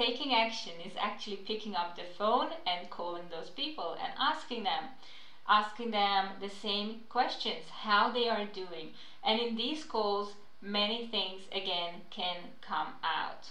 taking action is actually picking up the phone and calling those people and asking them asking them the same questions how they are doing. And in these calls many things again can come out.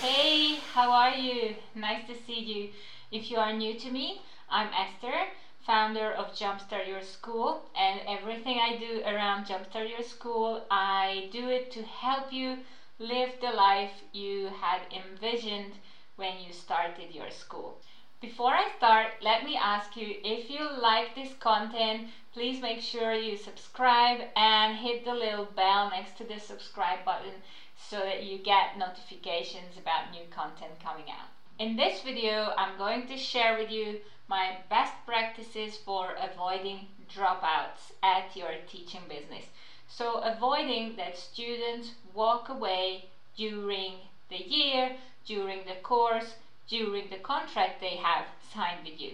Hey how are you? Nice to see you. If you are new to me i'm esther founder of Jumpstart Your School, and everything I do around Jumpstart Your School, I do it to help you live the life you had envisioned when you started your school. Before I start, let me ask you if you like this content, please make sure you subscribe and hit the little bell next to the subscribe button so that you get notifications about new content coming out. In this video, I'm going to share with you my best practices for avoiding dropouts at your teaching business. So avoiding that students walk away during the year, during the course, during the contract they have signed with you.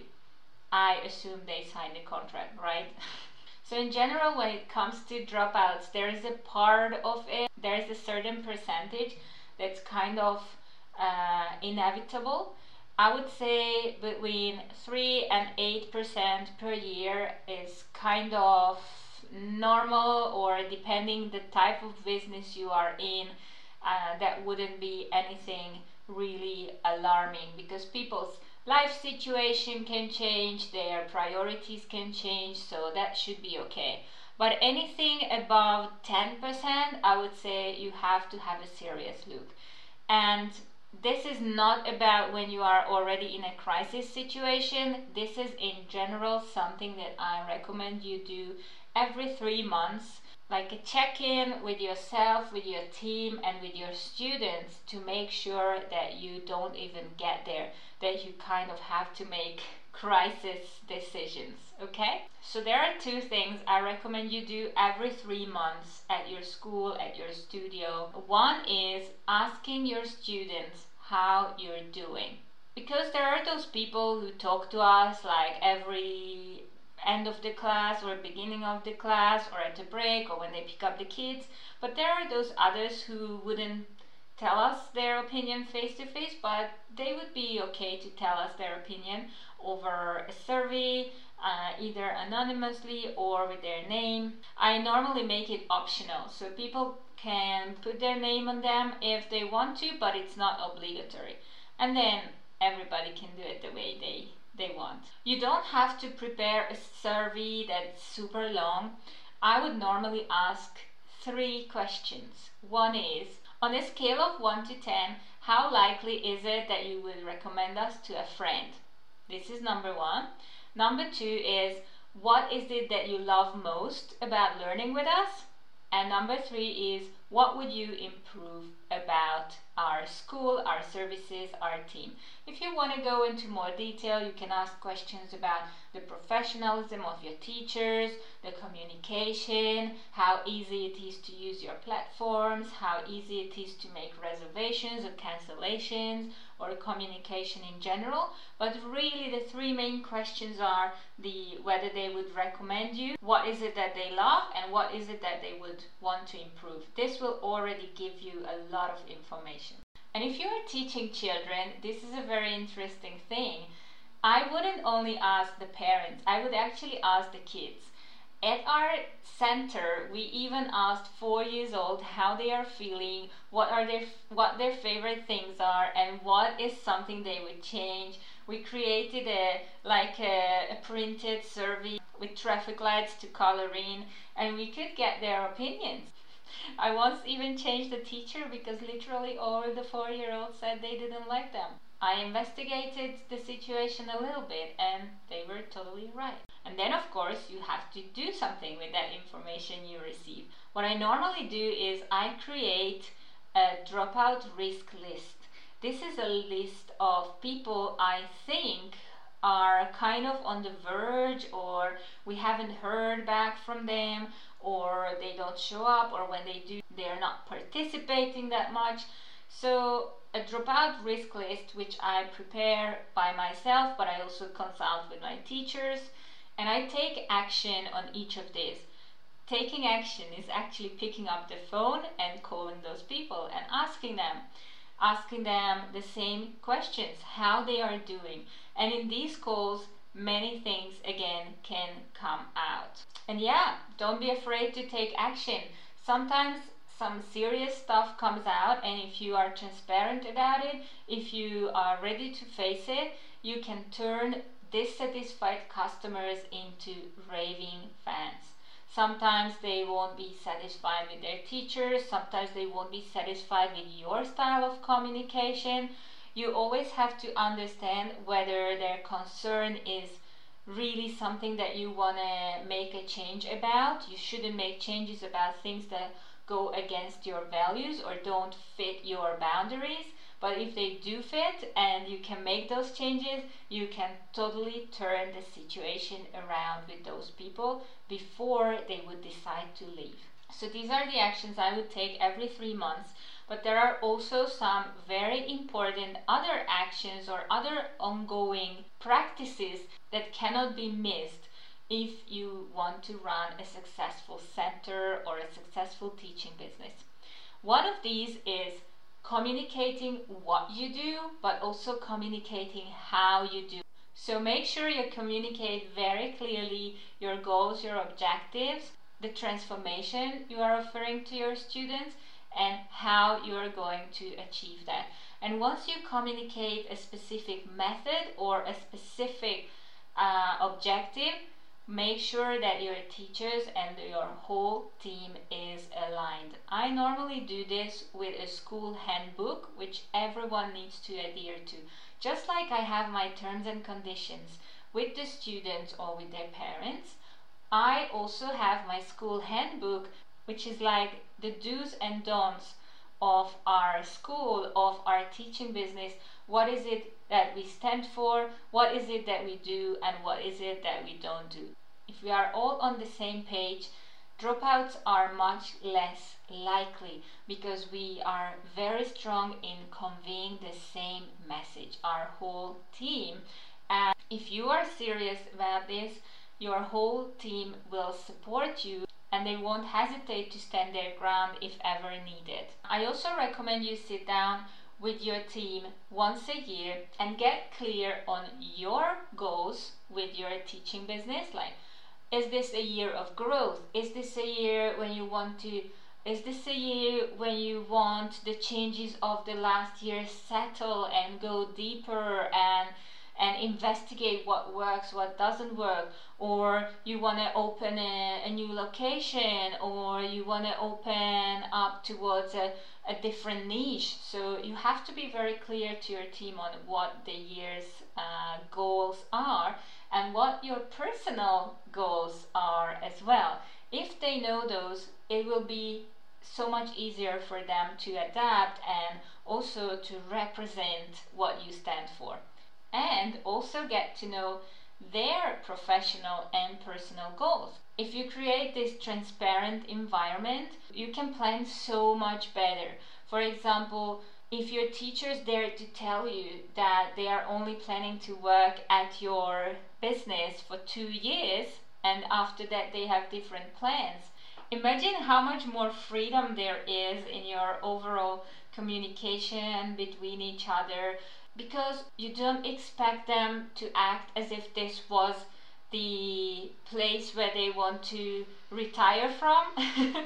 I assume they signed the contract, right? so in general, when it comes to dropouts, there is a part of it, there is a certain percentage that's kind of uh, inevitable. I would say between 3 and 8% per year is kind of normal or depending the type of business you are in uh, that wouldn't be anything really alarming because people's life situation can change their priorities can change so that should be okay. But anything above 10% i would say you have to have a serious look. And this is not about when you are already in a crisis situation. This is in general something that I recommend you do every three months, like a check in with yourself, with your team, and with your students to make sure that you don't even get there, that you kind of have to make crisis decisions. Okay? So, there are two things I recommend you do every three months at your school, at your studio. One is asking your students how you're doing. Because there are those people who talk to us like every end of the class or beginning of the class or at a break or when they pick up the kids, but there are those others who wouldn't tell us their opinion face to face, but they would be okay to tell us their opinion over a survey, uh, either anonymously or with their name. I normally make it optional so people can put their name on them if they want to, but it's not obligatory. And then everybody can do it the way they they want. You don't have to prepare a survey that's super long. I would normally ask three questions. One is on a scale of 1 to 10, how likely is it that you would recommend us to a friend? This is number one. Number two is what is it that you love most about learning with us? And number three is what would you improve about our school, our services, our team? If you want to go into more detail, you can ask questions about the professionalism of your teachers, the communication, how easy it is to use your platforms, how easy it is to make reservations or cancellations, or communication in general. But really, the three main questions are the whether they would recommend you, what is it that they love, and what is it that they would want to improve. This will already give you a lot of information. And if you are teaching children, this is a very interesting thing. I wouldn't only ask the parents, I would actually ask the kids. At our center, we even asked four years old how they are feeling, what are their what their favorite things are, and what is something they would change. We created a like a, a printed survey with traffic lights to color in, and we could get their opinions. I once even changed the teacher because literally all the four year olds said they didn't like them. I investigated the situation a little bit and they were totally right. And then, of course, you have to do something with that information you receive. What I normally do is I create a dropout risk list. This is a list of people I think are kind of on the verge or we haven't heard back from them or they don't show up or when they do they're not participating that much so a dropout risk list which i prepare by myself but i also consult with my teachers And I take action on each of these. Taking action is actually picking up the phone and calling those people and asking them, asking them the same questions, how they are doing. And in these calls, many things again can come out. And yeah, don't be afraid to take action. Sometimes some serious stuff comes out, and if you are transparent about it, if you are ready to face it, you can turn dissatisfied customers into raving fans. Sometimes they won't be satisfied with their teachers, sometimes they won't be satisfied with your style of communication. You always have to understand whether their concern is really something that you want to make a change about. You shouldn't make changes about things that go against your values or don't fit your boundaries. But if they do fit and you can make those changes, you can totally turn the situation around with those people before they would decide to leave. So these are the actions I would take every three months. But there are also some very important other actions or other ongoing practices that cannot be missed if you want to run a successful center or a successful teaching business. One of these is communicating what you do, but also communicating how you do. So make sure you communicate very clearly your goals, your objectives, the transformation you are offering to your students, and how you are going to achieve that. And once you communicate a specific method or a specific uh, objective, make sure that your teachers and your whole team is aligned. I normally do this with a school handbook, which everyone needs to adhere to. Just like I have my terms and conditions with the students or with their parents, I also have my school handbook, which is like the do's and don'ts of our school, of our teaching business. What is it that we stand for? What is it that we do? And what is it that we don't do? If we are all on the same page, dropouts are much less likely because we are very strong in conveying the same message, our whole team. And if you are serious about this, your whole team will support you and they won't hesitate to stand their ground if ever needed. I also recommend you sit down with your team once a year and get clear on your goals with your teaching business. Like, is this a year of growth? Is this a year when you want to? Is this a year when you want the changes of the last year settle and go deeper and and investigate what works, what doesn't work, or you want to open a, a, new location, or you want to open up towards a, a different niche. So you have to be very clear to your team on what the year's uh, goals are and what your personal goals are as well. If they know those, it will be so much easier for them to adapt and also to represent what you stand for and also get to know their professional and personal goals. If you create this transparent environment, you can plan so much better. For example, if your teacher's there to tell you that they are only planning to work at your business for two years and after that they have different plans, imagine how much more freedom there is in your overall communication between each other because you don't expect them to act as if this was the place where they want to retire from.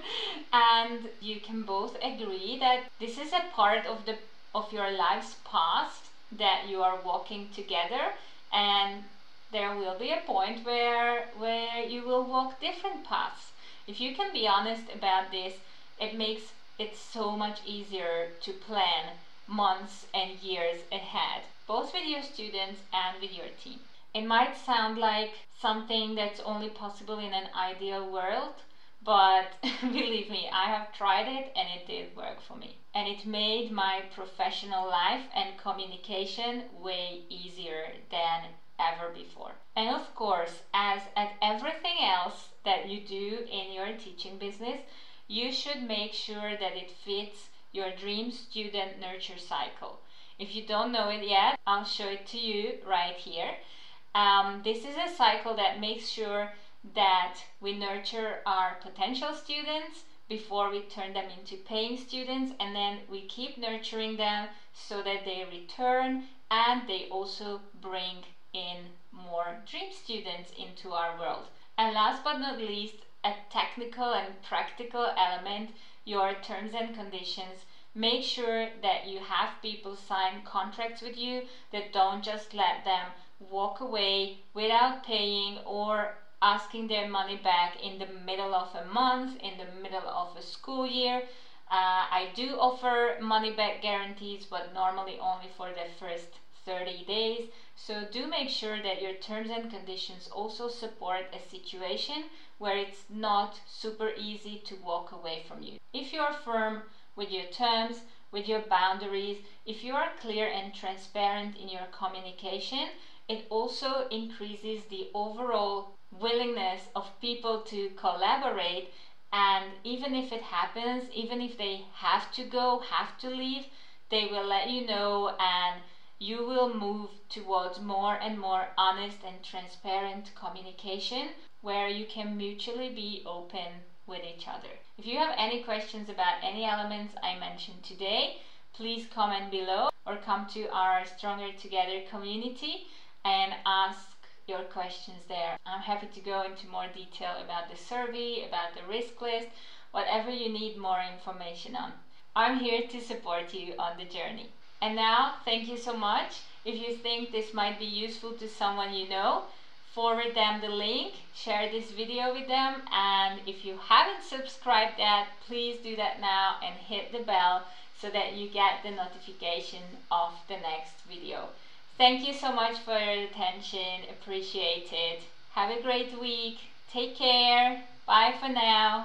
And you can both agree that this is a part of the of your life's past that you are walking together. And there will be a point where where you will walk different paths. If you can be honest about this it makes it so much easier to plan months and years ahead, both with your students and with your team. It might sound like something that's only possible in an ideal world, but believe me, I have tried it and it did work for me. And it made my professional life and communication way easier than ever before. And of course, as at everything else that you do in your teaching business, you should make sure that it fits your dream student nurture cycle. If you don't know it yet, I'll show it to you right here. Um, this is a cycle that makes sure that we nurture our potential students before we turn them into paying students and then we keep nurturing them so that they return and they also bring in more dream students into our world. And last but not least, a technical and practical element, your terms and conditions. Make sure that you have people sign contracts with you that don't just let them walk away without paying or asking their money back in the middle of a month, in the middle of a school year. Uh, I do offer money back guarantees, but normally only for the first 30 days. So do make sure that your terms and conditions also support a situation where it's not super easy to walk away from you. If you are firm with your terms, with your boundaries, if you are clear and transparent in your communication, it also increases the overall willingness of people to collaborate and even if it happens even if they have to go have to leave they will let you know and you will move towards more and more honest and transparent communication where you can mutually be open with each other. If you have any questions about any elements I mentioned today, please comment below or come to our Stronger Together community and ask your questions there. I'm happy to go into more detail about the survey, about the risk list, whatever you need more information on. I'm here to support you on the journey. And now, thank you so much. If you think this might be useful to someone you know, forward them the link, share this video with them, and if you haven't subscribed yet, please do that now and hit the bell so that you get the notification of the next video. Thank you so much for your attention. Appreciate it. Have a great week. Take care. Bye for now.